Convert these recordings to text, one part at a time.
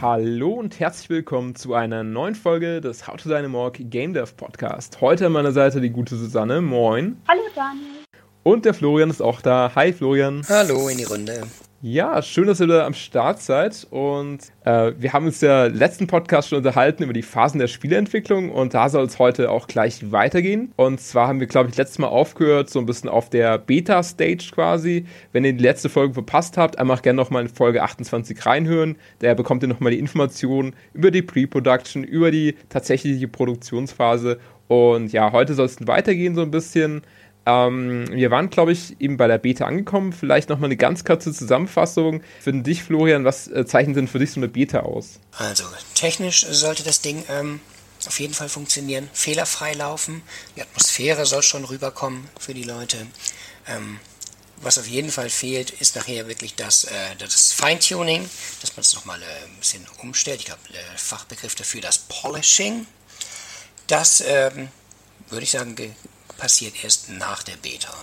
Hallo und herzlich willkommen zu einer neuen Folge des How to Dynamorg Game Dev Podcast. Heute an meiner Seite die gute Susanne. Moin. Hallo Daniel. Und der Florian ist auch da. Hi Florian. Hallo in die Runde. Ja, schön, dass ihr da am Start seid. Und äh, wir haben uns ja letzten Podcast schon unterhalten über die Phasen der Spieleentwicklung und da soll es heute auch gleich weitergehen. Und zwar haben wir, glaube ich, letztes Mal aufgehört, so ein bisschen auf der Beta-Stage quasi. Wenn ihr die letzte Folge verpasst habt, einfach gerne nochmal in Folge 28 reinhören. Da bekommt ihr nochmal die Informationen über die Pre-Production, über die tatsächliche Produktionsphase. Und ja, heute soll es weitergehen so ein bisschen. Ähm, wir waren, glaube ich, eben bei der Beta angekommen. Vielleicht nochmal eine ganz kurze Zusammenfassung. Für dich, Florian, was äh, zeichnet denn für dich so eine Beta aus? Also, technisch sollte das Ding ähm, auf jeden Fall funktionieren, fehlerfrei laufen. Die Atmosphäre soll schon rüberkommen für die Leute. Ähm, was auf jeden Fall fehlt, ist nachher wirklich das, äh, das Feintuning, dass man es nochmal äh, ein bisschen umstellt. Ich glaube, der Fachbegriff dafür, das Polishing. Das, ähm, würde ich sagen, passiert erst nach der Beta.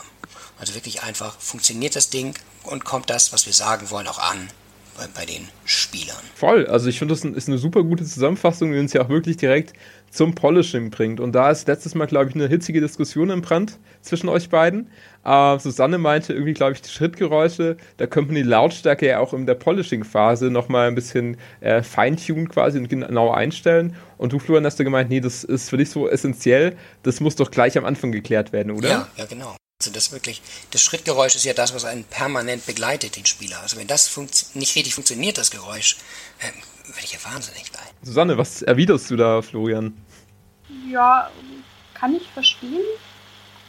Also wirklich einfach, funktioniert das Ding und kommt das, was wir sagen wollen, auch an bei, bei den Spielern. Voll, also ich finde, das ist eine super gute Zusammenfassung, die uns ja auch wirklich direkt zum Polishing bringt. Und da ist letztes Mal, glaube ich, eine hitzige Diskussion entbrannt zwischen euch beiden. Äh, Susanne meinte irgendwie, glaube ich, die Schrittgeräusche, da könnte man die Lautstärke ja auch in der Polishing-Phase nochmal ein bisschen äh, feintunen quasi und genau einstellen. Und du, Florian, hast du gemeint, nee, das ist für dich so essentiell, das muss doch gleich am Anfang geklärt werden, oder? Ja, ja, genau. Also das wirklich, das Schrittgeräusch ist ja das, was einen permanent begleitet, den Spieler. Also wenn das nicht richtig funktioniert, das Geräusch, äh, werde ich ja wahnsinnig bei. Susanne, was erwiderst du da, Florian? Ja, kann ich verstehen,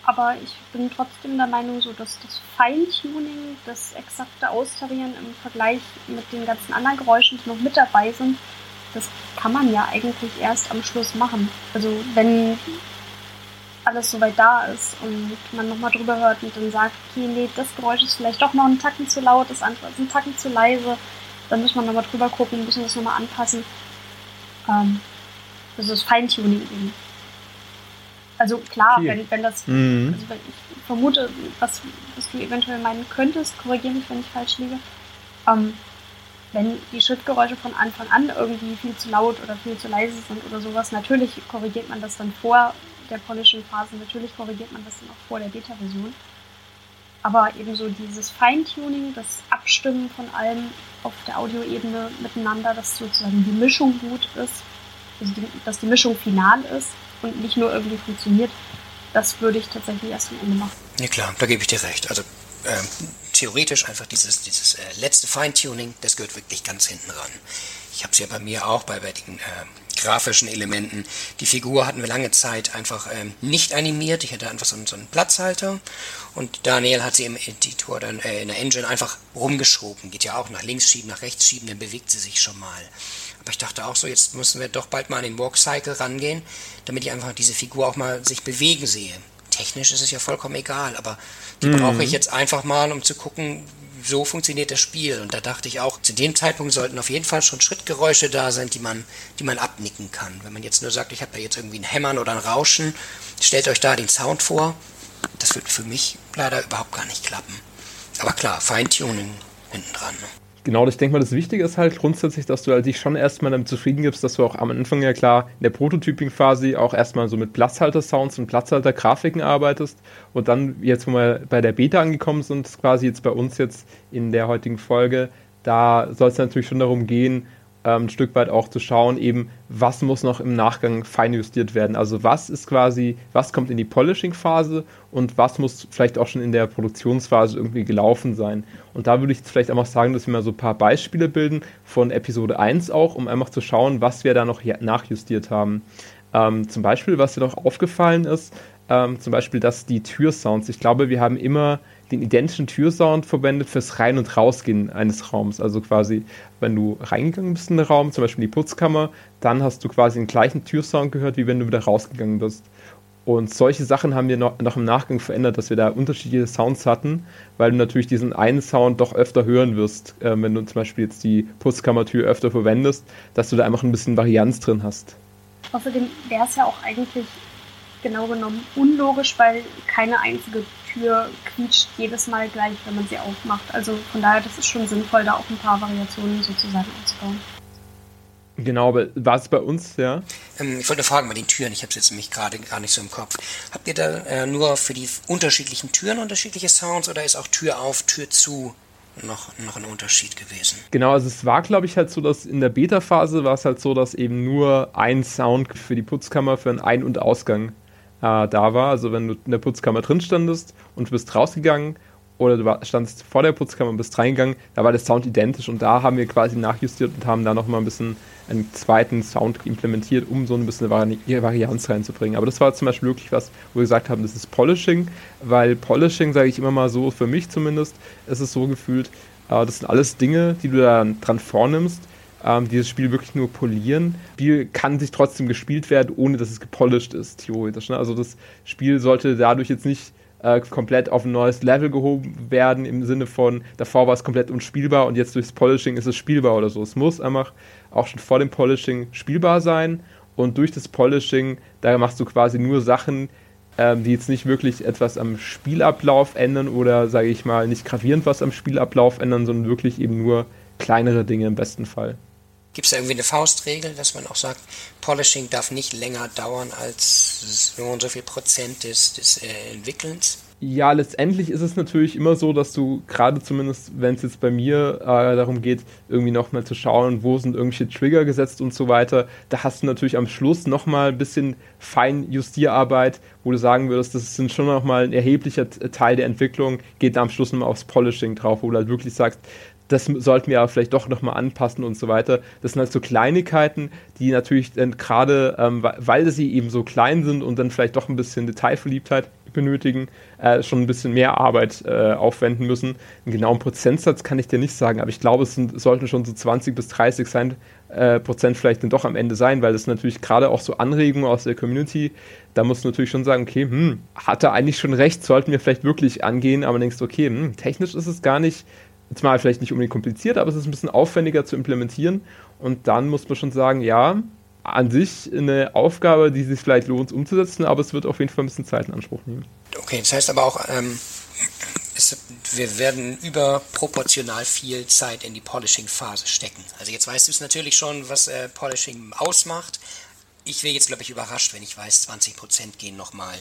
aber ich bin trotzdem der Meinung, so dass das Feintuning, das exakte Austarieren im Vergleich mit den ganzen anderen Geräuschen, die noch mit dabei sind, das kann man ja eigentlich erst am Schluss machen. Also wenn alles soweit da ist und man nochmal drüber hört und dann sagt, okay, nee, das Geräusch ist vielleicht doch noch einen Tacken zu laut, das andere ist einen Tacken zu leise, dann muss man nochmal drüber gucken, müssen das nochmal anpassen. Ähm, das ist Feintuning eben. Also klar, okay. wenn, wenn das, mhm. also wenn ich vermute, was, was du eventuell meinen könntest, korrigiere mich, wenn ich falsch liege, ähm, wenn die Schrittgeräusche von Anfang an irgendwie viel zu laut oder viel zu leise sind oder sowas, natürlich korrigiert man das dann vor der Polishing-Phase, natürlich korrigiert man das dann auch vor der Beta-Version. Aber ebenso dieses Feintuning, das Abstimmen von allem auf der Audioebene miteinander, dass sozusagen die Mischung gut ist, also die, dass die Mischung final ist und nicht nur irgendwie funktioniert, das würde ich tatsächlich erst am Ende machen. Ja klar, da gebe ich dir recht. Also ähm, theoretisch einfach dieses, dieses äh, letzte Feintuning, das gehört wirklich ganz hinten ran. Ich habe es ja bei mir auch bei, den äh, grafischen Elementen. Die Figur hatten wir lange Zeit einfach ähm, nicht animiert. Ich hatte einfach so, so, einen Platzhalter und Daniel hat sie im Editor dann äh, in der Engine einfach rumgeschoben. Geht ja auch nach links schieben, nach rechts schieben, dann bewegt sie sich schon mal. Aber ich dachte auch so, jetzt müssen wir doch bald mal an den Walk Cycle rangehen, damit ich einfach diese Figur auch mal sich bewegen sehe. Technisch ist es ja vollkommen egal, aber die mhm. brauche ich jetzt einfach mal, um zu gucken, so funktioniert das Spiel. Und da dachte ich auch, zu dem Zeitpunkt sollten auf jeden Fall schon Schrittgeräusche da sein, die man, die man abnicken kann. Wenn man jetzt nur sagt, ich habe da jetzt irgendwie ein Hämmern oder ein Rauschen, stellt euch da den Sound vor. Das wird für mich leider überhaupt gar nicht klappen. Aber klar, Feintuning hinten dran. Ne? Genau, ich denke mal, das Wichtige ist halt grundsätzlich, dass du halt dich schon erstmal damit zufrieden gibst, dass du auch am Anfang ja klar in der Prototyping-Phase auch erstmal so mit Platzhalter-Sounds und Platzhalter-Grafiken arbeitest. Und dann jetzt, wo wir bei der Beta angekommen sind, quasi jetzt bei uns jetzt in der heutigen Folge, da soll es natürlich schon darum gehen, ähm, ein Stück weit auch zu schauen, eben, was muss noch im Nachgang feinjustiert werden. Also was ist quasi, was kommt in die Polishing-Phase und was muss vielleicht auch schon in der Produktionsphase irgendwie gelaufen sein. Und da würde ich jetzt vielleicht einfach sagen, dass wir mal so ein paar Beispiele bilden von Episode 1 auch, um einfach zu schauen, was wir da noch nachjustiert haben. Ähm, zum Beispiel, was dir noch aufgefallen ist, ähm, zum Beispiel, dass die Türsounds, ich glaube, wir haben immer den identischen Türsound verwendet fürs Rein- und Rausgehen eines Raums. Also quasi, wenn du reingegangen bist in den Raum, zum Beispiel in die Putzkammer, dann hast du quasi den gleichen Türsound gehört, wie wenn du wieder rausgegangen bist. Und solche Sachen haben wir noch, noch im Nachgang verändert, dass wir da unterschiedliche Sounds hatten, weil du natürlich diesen einen Sound doch öfter hören wirst, äh, wenn du zum Beispiel jetzt die Putzkammertür öfter verwendest, dass du da einfach ein bisschen Varianz drin hast. Außerdem wäre es ja auch eigentlich genau genommen unlogisch, weil keine einzige Tür quietscht jedes Mal gleich, wenn man sie aufmacht. Also von daher, das ist schon sinnvoll, da auch ein paar Variationen sozusagen einzubauen. Genau, aber war es bei uns, ja? Ähm, ich wollte fragen bei den Türen, ich habe es jetzt nämlich gerade gar nicht so im Kopf. Habt ihr da äh, nur für die unterschiedlichen Türen unterschiedliche Sounds oder ist auch Tür auf, Tür zu noch, noch ein Unterschied gewesen? Genau, also es war, glaube ich, halt so, dass in der Beta-Phase war es halt so, dass eben nur ein Sound für die Putzkammer für einen Ein- und Ausgang äh, da war. Also wenn du in der Putzkammer drin standest und du bist rausgegangen, oder du standst vor der Putzkammer und bist reingegangen, da war der Sound identisch und da haben wir quasi nachjustiert und haben da nochmal ein bisschen einen zweiten Sound implementiert, um so ein bisschen Vari Varianz reinzubringen. Aber das war zum Beispiel wirklich was, wo wir gesagt haben, das ist Polishing, weil Polishing, sage ich immer mal so, für mich zumindest, ist es so gefühlt, äh, das sind alles Dinge, die du da dran vornimmst, ähm, dieses Spiel wirklich nur polieren. Das Spiel kann sich trotzdem gespielt werden, ohne dass es gepolished ist, theoretisch. Ne? Also das Spiel sollte dadurch jetzt nicht äh, komplett auf ein neues Level gehoben werden, im Sinne von, davor war es komplett unspielbar und jetzt durchs Polishing ist es spielbar oder so. Es muss einfach auch schon vor dem Polishing spielbar sein und durch das Polishing, da machst du quasi nur Sachen, ähm, die jetzt nicht wirklich etwas am Spielablauf ändern oder, sage ich mal, nicht gravierend was am Spielablauf ändern, sondern wirklich eben nur kleinere Dinge im besten Fall. Gibt es da irgendwie eine Faustregel, dass man auch sagt, Polishing darf nicht länger dauern als so und so viel Prozent des, des äh, Entwickelns? Ja, letztendlich ist es natürlich immer so, dass du gerade zumindest, wenn es jetzt bei mir äh, darum geht, irgendwie nochmal zu schauen, wo sind irgendwelche Trigger gesetzt und so weiter, da hast du natürlich am Schluss nochmal ein bisschen Feinjustierarbeit, wo du sagen würdest, das sind schon nochmal ein erheblicher Teil der Entwicklung, geht da am Schluss nochmal aufs Polishing drauf, wo du halt wirklich sagst, das sollten wir aber vielleicht doch nochmal anpassen und so weiter. Das sind halt so Kleinigkeiten, die natürlich dann gerade, ähm, weil sie eben so klein sind und dann vielleicht doch ein bisschen Detailverliebtheit benötigen, äh, schon ein bisschen mehr Arbeit äh, aufwenden müssen. Einen genauen Prozentsatz kann ich dir nicht sagen, aber ich glaube, es sind, sollten schon so 20 bis 30 sein, äh, Prozent vielleicht dann doch am Ende sein, weil das natürlich gerade auch so Anregungen aus der Community, da musst du natürlich schon sagen, okay, hm, hat er eigentlich schon recht, sollten wir vielleicht wirklich angehen, aber denkst, okay, hm, technisch ist es gar nicht jetzt mal vielleicht nicht unbedingt kompliziert, aber es ist ein bisschen aufwendiger zu implementieren. Und dann muss man schon sagen, ja, an sich eine Aufgabe, die sich vielleicht lohnt umzusetzen, aber es wird auf jeden Fall ein bisschen Zeit in Anspruch nehmen. Okay, das heißt aber auch, ähm, es, wir werden überproportional viel Zeit in die Polishing-Phase stecken. Also jetzt weißt du es natürlich schon, was äh, Polishing ausmacht. Ich wäre jetzt, glaube ich, überrascht, wenn ich weiß, 20% gehen nochmal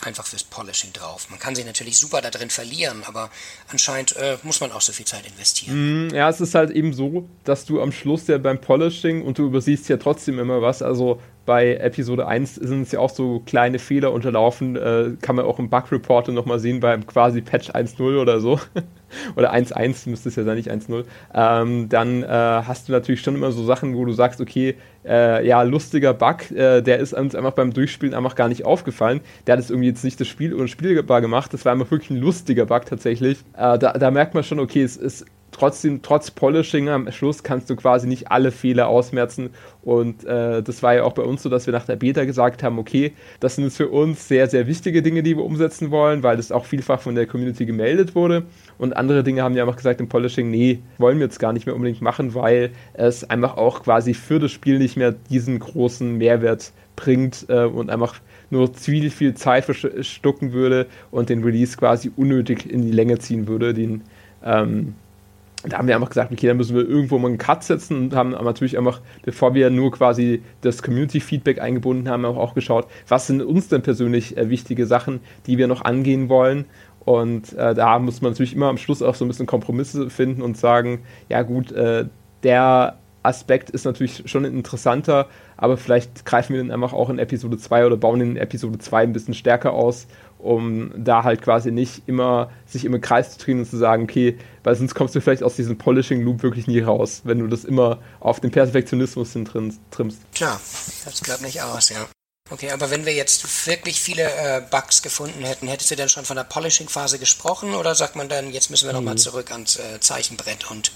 einfach fürs Polishing drauf. Man kann sich natürlich super da drin verlieren, aber anscheinend äh, muss man auch so viel Zeit investieren. Mm, ja, es ist halt eben so, dass du am Schluss ja beim Polishing und du übersiehst ja trotzdem immer was. Also bei Episode 1 sind es ja auch so kleine Fehler unterlaufen. Äh, kann man auch im Bug Reporter nochmal sehen beim quasi Patch 1.0 oder so. oder 1.1 müsste es ja sein, nicht 1.0. Ähm, dann äh, hast du natürlich schon immer so Sachen, wo du sagst, okay, äh, ja, lustiger Bug, äh, der ist uns einfach beim Durchspielen einfach gar nicht aufgefallen. Der hat es irgendwie jetzt nicht das Spiel unspielbar gemacht. Das war einfach wirklich ein lustiger Bug tatsächlich. Äh, da, da merkt man schon, okay, es ist trotzdem, trotz Polishing am Schluss kannst du quasi nicht alle Fehler ausmerzen. Und äh, das war ja auch bei uns so, dass wir nach der Beta gesagt haben, okay, das sind jetzt für uns sehr, sehr wichtige Dinge, die wir umsetzen wollen, weil das auch vielfach von der Community gemeldet wurde. Und andere Dinge haben ja einfach gesagt im Polishing, nee, wollen wir jetzt gar nicht mehr unbedingt machen, weil es einfach auch quasi für das Spiel nicht mehr diesen großen Mehrwert bringt äh, und einfach nur viel, viel Zeit verstucken würde und den Release quasi unnötig in die Länge ziehen würde, den ähm, da haben wir einfach gesagt, okay, dann müssen wir irgendwo mal einen Cut setzen und haben natürlich einfach, bevor wir nur quasi das Community-Feedback eingebunden haben, auch geschaut, was sind uns denn persönlich äh, wichtige Sachen, die wir noch angehen wollen. Und äh, da muss man natürlich immer am Schluss auch so ein bisschen Kompromisse finden und sagen, ja gut, äh, der Aspekt ist natürlich schon interessanter, aber vielleicht greifen wir den einfach auch in Episode 2 oder bauen den in Episode 2 ein bisschen stärker aus um da halt quasi nicht immer sich im Kreis zu drehen und zu sagen, okay, weil sonst kommst du vielleicht aus diesem Polishing Loop wirklich nie raus, wenn du das immer auf den Perfektionismus hin trimmst. Klar, das klappt nicht aus, ja. Okay, aber wenn wir jetzt wirklich viele äh, Bugs gefunden hätten, hättest du dann schon von der Polishing-Phase gesprochen oder sagt man dann, jetzt müssen wir nochmal mhm. zurück ans äh, Zeichenbrett und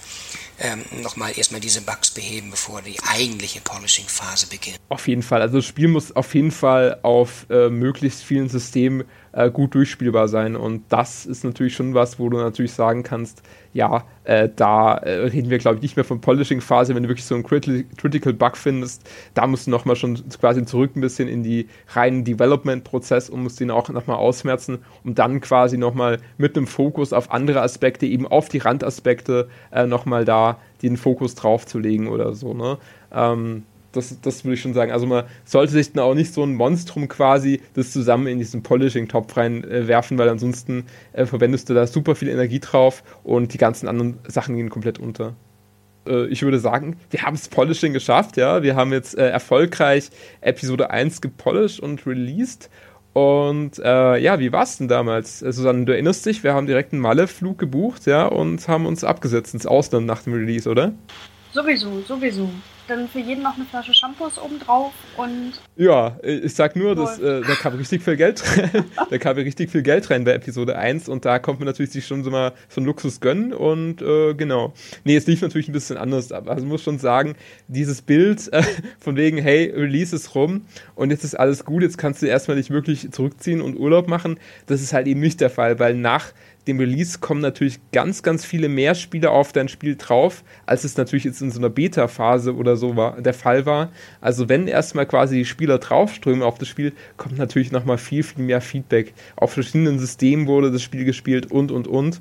ähm, nochmal erstmal diese Bugs beheben, bevor die eigentliche Polishing-Phase beginnt? Auf jeden Fall. Also das Spiel muss auf jeden Fall auf äh, möglichst vielen Systemen äh, gut durchspielbar sein. Und das ist natürlich schon was, wo du natürlich sagen kannst, ja, äh, da äh, reden wir, glaube ich, nicht mehr von Polishing-Phase, wenn du wirklich so einen Critical Bug findest, da musst du nochmal schon quasi zurück ein bisschen in die reinen Development-Prozess und musst ihn auch nochmal ausmerzen, um dann quasi nochmal mit einem Fokus auf andere Aspekte, eben auf die Randaspekte, äh, nochmal da den Fokus drauf zu legen oder so, ne? Ähm, das, das würde ich schon sagen. Also man sollte sich dann auch nicht so ein Monstrum quasi das zusammen in diesen Polishing-Topf reinwerfen, äh, weil ansonsten äh, verwendest du da super viel Energie drauf und die ganzen anderen Sachen gehen komplett unter. Äh, ich würde sagen, wir haben es Polishing geschafft, ja. Wir haben jetzt äh, erfolgreich Episode 1 gepolished und released. Und äh, ja, wie war es denn damals? Äh, Susanne, du erinnerst dich, wir haben direkt einen Malle-Flug gebucht, ja, und haben uns abgesetzt ins Ausland nach dem Release, oder? Sowieso, sowieso dann für jeden noch eine Flasche Shampoos obendrauf und. Ja, ich sag nur, dass, äh, da kam richtig viel Geld rein. da kam richtig viel Geld rein bei Episode 1 und da kommt man natürlich sich schon so mal so einen Luxus gönnen und äh, genau. Nee, es lief natürlich ein bisschen anders ab. Also muss schon sagen, dieses Bild äh, von wegen, hey, Release ist rum und jetzt ist alles gut, jetzt kannst du erstmal dich wirklich zurückziehen und Urlaub machen, das ist halt eben nicht der Fall, weil nach dem Release kommen natürlich ganz, ganz viele mehr Spieler auf dein Spiel drauf, als es natürlich jetzt in so einer Beta-Phase oder so war, der Fall war. Also wenn erstmal quasi die Spieler draufströmen auf das Spiel, kommt natürlich nochmal viel, viel mehr Feedback. Auf verschiedenen Systemen wurde das Spiel gespielt und, und, und.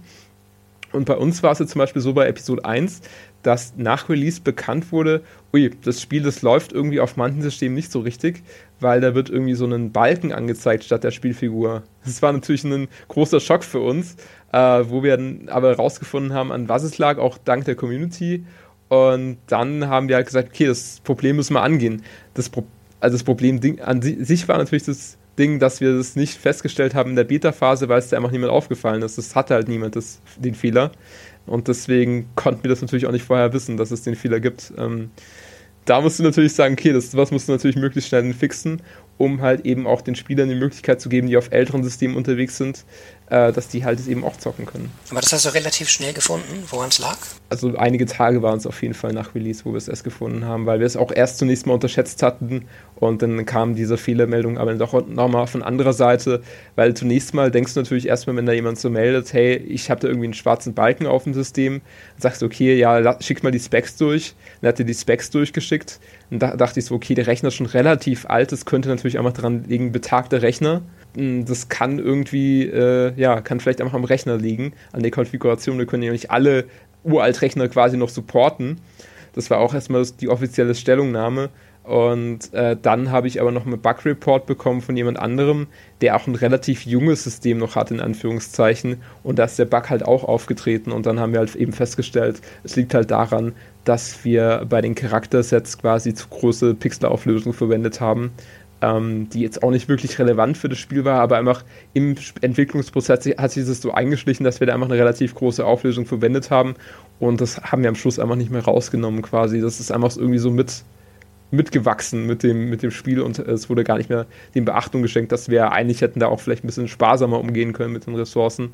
Und bei uns war es jetzt zum Beispiel so bei Episode 1, dass nach Release bekannt wurde, ui, das Spiel, das läuft irgendwie auf manchen Systemen nicht so richtig, weil da wird irgendwie so ein Balken angezeigt statt der Spielfigur. Das war natürlich ein großer Schock für uns, äh, wo wir dann aber herausgefunden haben, an was es lag, auch dank der Community. Und dann haben wir halt gesagt, okay, das Problem müssen wir angehen. Das, Pro also das Problem an sich war natürlich das Ding, dass wir das nicht festgestellt haben in der Beta-Phase, weil es da einfach niemand aufgefallen ist. Das hatte halt niemand das, den Fehler. Und deswegen konnten wir das natürlich auch nicht vorher wissen, dass es den Fehler gibt. Ähm, da musst du natürlich sagen, okay, das was musst du natürlich möglichst schnell fixen, um halt eben auch den Spielern die Möglichkeit zu geben, die auf älteren Systemen unterwegs sind, äh, dass die halt es eben auch zocken können. Aber das hast du relativ schnell gefunden, woran es lag? Also einige Tage waren es auf jeden Fall nach Release, wo wir es erst gefunden haben, weil wir es auch erst zunächst mal unterschätzt hatten und dann kam diese Fehlermeldung aber doch nochmal von anderer Seite, weil zunächst mal denkst du natürlich erstmal, wenn da jemand so meldet, hey, ich habe da irgendwie einen schwarzen Balken auf dem System, dann sagst du, okay, ja, schick mal die Specs durch. Dann hat er die Specs durchgeschickt und da dachte ich so, okay, der Rechner ist schon relativ alt, das könnte natürlich einfach daran liegen, betagter Rechner hm, das kann irgendwie, äh, ja, kann vielleicht einfach am Rechner liegen, an der Konfiguration. Wir können ja nicht alle Uraltrechner quasi noch supporten. Das war auch erstmal die offizielle Stellungnahme. Und äh, dann habe ich aber noch einen Bug-Report bekommen von jemand anderem, der auch ein relativ junges System noch hat, in Anführungszeichen. Und da ist der Bug halt auch aufgetreten. Und dann haben wir halt eben festgestellt, es liegt halt daran, dass wir bei den Charaktersets quasi zu große Pixelauflösung verwendet haben ähm, die jetzt auch nicht wirklich relevant für das Spiel war, aber einfach im Entwicklungsprozess hat sich das so eingeschlichen, dass wir da einfach eine relativ große Auflösung verwendet haben und das haben wir am Schluss einfach nicht mehr rausgenommen quasi. Das ist einfach irgendwie so mit mitgewachsen mit dem, mit dem Spiel und es wurde gar nicht mehr dem Beachtung geschenkt, dass wir eigentlich hätten da auch vielleicht ein bisschen sparsamer umgehen können mit den Ressourcen.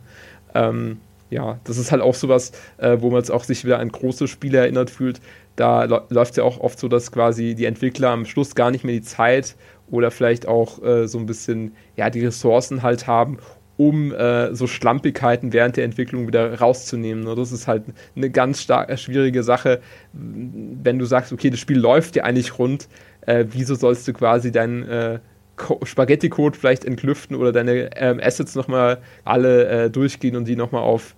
Ähm, ja, das ist halt auch sowas, äh, wo man jetzt auch sich wieder an große Spiele erinnert fühlt. Da läuft es ja auch oft so, dass quasi die Entwickler am Schluss gar nicht mehr die Zeit oder vielleicht auch äh, so ein bisschen ja die Ressourcen halt haben, um äh, so Schlampigkeiten während der Entwicklung wieder rauszunehmen. Ne? Das ist halt eine ganz stark äh, schwierige Sache, wenn du sagst, okay, das Spiel läuft ja eigentlich rund, äh, wieso sollst du quasi deinen äh, Spaghetti-Code vielleicht entlüften oder deine ähm, Assets nochmal alle äh, durchgehen und die nochmal auf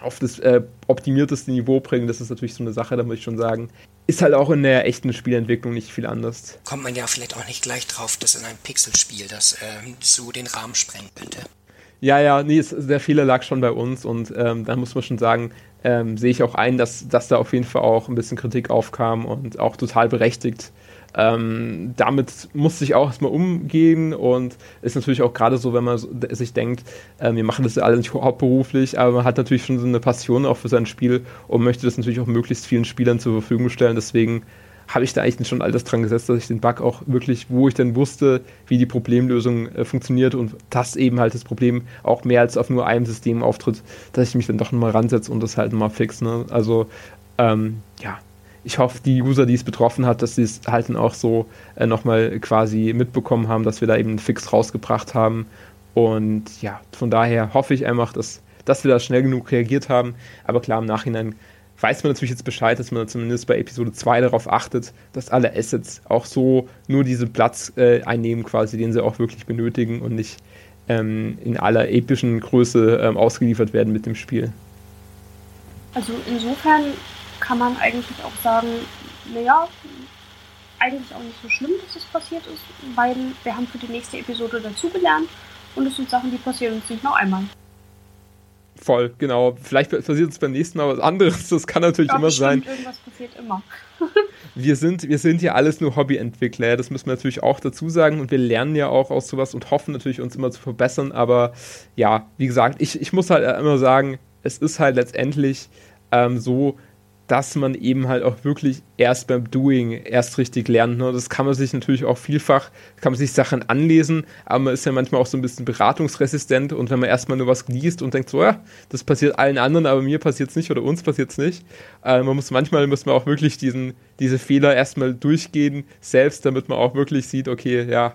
auf das äh, optimierteste Niveau bringen, das ist natürlich so eine Sache, da muss ich schon sagen, ist halt auch in der echten Spielentwicklung nicht viel anders. Kommt man ja vielleicht auch nicht gleich drauf, dass in einem Pixelspiel das ähm, so den Rahmen sprengen könnte. Ja, ja, nee, es, der Fehler lag schon bei uns und ähm, da muss man schon sagen, ähm, sehe ich auch ein, dass, dass da auf jeden Fall auch ein bisschen Kritik aufkam und auch total berechtigt. Ähm, damit musste ich auch erstmal umgehen und ist natürlich auch gerade so, wenn man sich denkt, äh, wir machen das ja alle nicht hauptberuflich, aber man hat natürlich schon so eine Passion auch für sein Spiel und möchte das natürlich auch möglichst vielen Spielern zur Verfügung stellen. Deswegen habe ich da eigentlich schon alles dran gesetzt, dass ich den Bug auch wirklich, wo ich dann wusste, wie die Problemlösung äh, funktioniert und das eben halt das Problem auch mehr als auf nur einem System auftritt, dass ich mich dann doch nochmal ransetze und das halt mal fix. Ne? Also ähm, ja, ich hoffe, die User, die es betroffen hat, dass sie es halt auch so äh, nochmal quasi mitbekommen haben, dass wir da eben einen Fix rausgebracht haben. Und ja, von daher hoffe ich einfach, dass, dass wir da schnell genug reagiert haben. Aber klar, im Nachhinein weiß man natürlich jetzt Bescheid, dass man zumindest bei Episode 2 darauf achtet, dass alle Assets auch so nur diesen Platz äh, einnehmen, quasi, den sie auch wirklich benötigen und nicht ähm, in aller epischen Größe ähm, ausgeliefert werden mit dem Spiel. Also insofern kann man eigentlich auch sagen, naja, eigentlich auch nicht so schlimm, dass es passiert ist, weil wir haben für die nächste Episode dazugelernt und es sind Sachen, die passieren uns nicht noch einmal. Voll, genau. Vielleicht passiert uns beim nächsten Mal was anderes. Das kann natürlich ja, immer sein. Irgendwas passiert immer. wir sind, wir sind ja alles nur Hobbyentwickler. Das müssen wir natürlich auch dazu sagen. Und wir lernen ja auch aus sowas und hoffen natürlich, uns immer zu verbessern. Aber ja, wie gesagt, ich, ich muss halt immer sagen, es ist halt letztendlich ähm, so, dass man eben halt auch wirklich erst beim Doing erst richtig lernt. Ne? Das kann man sich natürlich auch vielfach, kann man sich Sachen anlesen, aber man ist ja manchmal auch so ein bisschen beratungsresistent und wenn man erstmal nur was liest und denkt so, ja, das passiert allen anderen, aber mir passiert es nicht oder uns passiert es nicht. Äh, man muss manchmal muss man auch wirklich diesen, diese Fehler erstmal durchgehen, selbst, damit man auch wirklich sieht, okay, ja,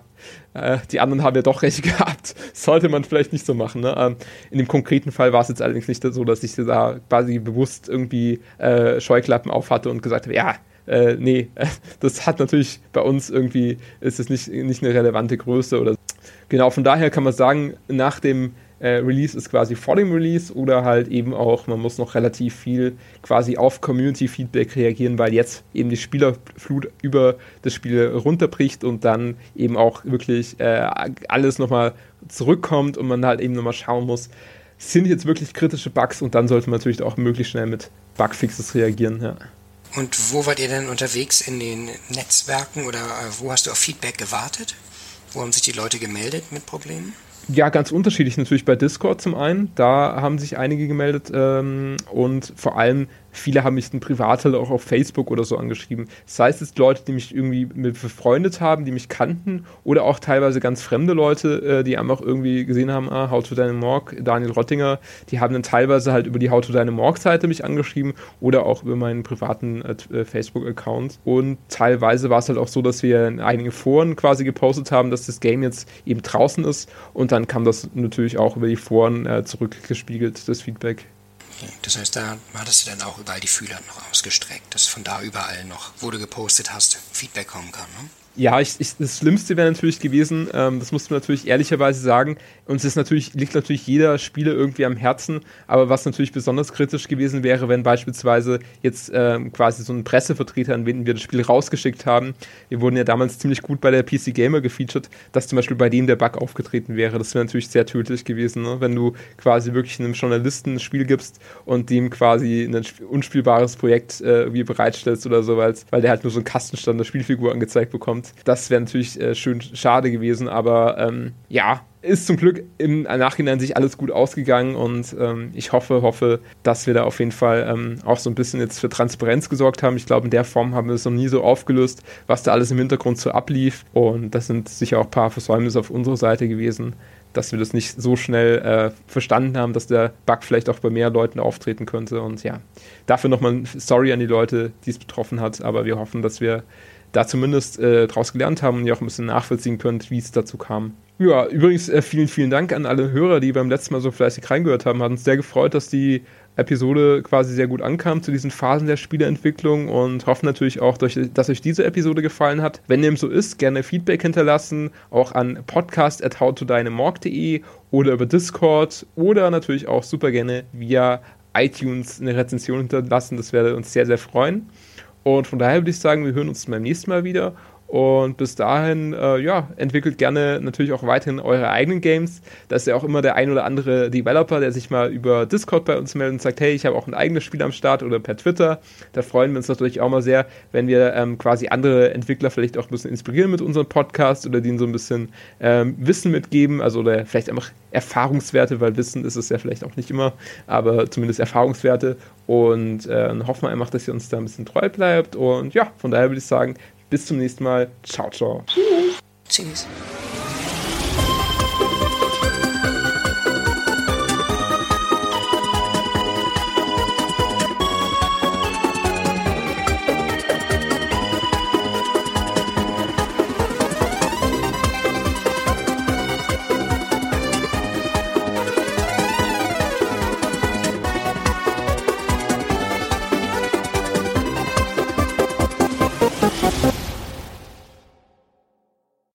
äh, die anderen haben ja doch recht gehabt. Sollte man vielleicht nicht so machen. Ne? Ähm, in dem konkreten Fall war es jetzt allerdings nicht so, dass ich da quasi bewusst irgendwie äh, Scheuklappen auf hatte und gesagt habe, ja, äh, nee, das hat natürlich bei uns irgendwie, ist es nicht, nicht eine relevante Größe oder so. Genau, von daher kann man sagen, nach dem äh, Release ist quasi vor dem Release oder halt eben auch, man muss noch relativ viel quasi auf Community-Feedback reagieren, weil jetzt eben die Spielerflut über das Spiel runterbricht und dann eben auch wirklich äh, alles nochmal zurückkommt und man halt eben nochmal schauen muss, sind jetzt wirklich kritische Bugs und dann sollte man natürlich auch möglichst schnell mit Bugfixes reagieren. Ja. Und wo wart ihr denn unterwegs in den Netzwerken oder äh, wo hast du auf Feedback gewartet? Wo haben sich die Leute gemeldet mit Problemen? Ja, ganz unterschiedlich natürlich bei Discord zum einen. Da haben sich einige gemeldet ähm, und vor allem Viele haben mich dann privat halt auch auf Facebook oder so angeschrieben. Sei es jetzt Leute, die mich irgendwie mit befreundet haben, die mich kannten, oder auch teilweise ganz fremde Leute, äh, die einfach irgendwie gesehen haben, ah, How to Dynamorg, Daniel Rottinger, die haben dann teilweise halt über die How to Dynamorg-Seite mich angeschrieben oder auch über meinen privaten äh, Facebook-Account. Und teilweise war es halt auch so, dass wir in einigen Foren quasi gepostet haben, dass das Game jetzt eben draußen ist und dann kam das natürlich auch über die Foren äh, zurückgespiegelt, das Feedback. Das heißt, da hattest du dann auch überall die Fühler noch ausgestreckt, dass von da überall noch, wo du gepostet hast, Feedback kommen kann. Ne? Ja, ich, ich, das Schlimmste wäre natürlich gewesen, ähm, das musst du natürlich ehrlicherweise sagen, uns ist natürlich, liegt natürlich jeder Spieler irgendwie am Herzen, aber was natürlich besonders kritisch gewesen wäre, wenn beispielsweise jetzt ähm, quasi so ein Pressevertreter, an wen wir das Spiel rausgeschickt haben, wir wurden ja damals ziemlich gut bei der PC Gamer gefeatured, dass zum Beispiel bei denen der Bug aufgetreten wäre. Das wäre natürlich sehr tödlich gewesen, ne? wenn du quasi wirklich einem Journalisten ein Spiel gibst und dem quasi ein unspielbares Projekt äh, wie bereitstellst oder so, weil der halt nur so einen Kastenstand der Spielfigur angezeigt bekommt das wäre natürlich äh, schön schade gewesen, aber ähm, ja, ist zum Glück im Nachhinein sich alles gut ausgegangen und ähm, ich hoffe, hoffe, dass wir da auf jeden Fall ähm, auch so ein bisschen jetzt für Transparenz gesorgt haben. Ich glaube, in der Form haben wir es noch nie so aufgelöst, was da alles im Hintergrund so ablief. Und das sind sicher auch ein paar Versäumnisse auf unserer Seite gewesen, dass wir das nicht so schnell äh, verstanden haben, dass der Bug vielleicht auch bei mehr Leuten auftreten könnte. Und ja, dafür nochmal Sorry an die Leute, die es betroffen hat, aber wir hoffen, dass wir da zumindest äh, draus gelernt haben und ihr auch ein bisschen nachvollziehen könnt, wie es dazu kam. Ja, übrigens äh, vielen, vielen Dank an alle Hörer, die beim letzten Mal so fleißig reingehört haben. Hat uns sehr gefreut, dass die Episode quasi sehr gut ankam zu diesen Phasen der Spieleentwicklung und hoffen natürlich auch, dass euch diese Episode gefallen hat. Wenn dem so ist, gerne Feedback hinterlassen, auch an podcast.howtodynamorg.de oder über Discord oder natürlich auch super gerne via iTunes eine Rezension hinterlassen. Das würde uns sehr, sehr freuen. Und von daher würde ich sagen, wir hören uns beim nächsten Mal wieder. Und bis dahin, äh, ja, entwickelt gerne natürlich auch weiterhin eure eigenen Games. Da ist ja auch immer der ein oder andere Developer, der sich mal über Discord bei uns meldet und sagt, hey, ich habe auch ein eigenes Spiel am Start oder per Twitter. Da freuen wir uns natürlich auch mal sehr, wenn wir ähm, quasi andere Entwickler vielleicht auch ein bisschen inspirieren mit unserem Podcast oder denen so ein bisschen ähm, Wissen mitgeben, also oder vielleicht einfach Erfahrungswerte, weil Wissen ist es ja vielleicht auch nicht immer, aber zumindest Erfahrungswerte und äh, hoffen wir einfach, dass ihr uns da ein bisschen treu bleibt und ja, von daher würde ich sagen, bis zum nächsten Mal. Ciao, ciao. Tschüss. Tschüss.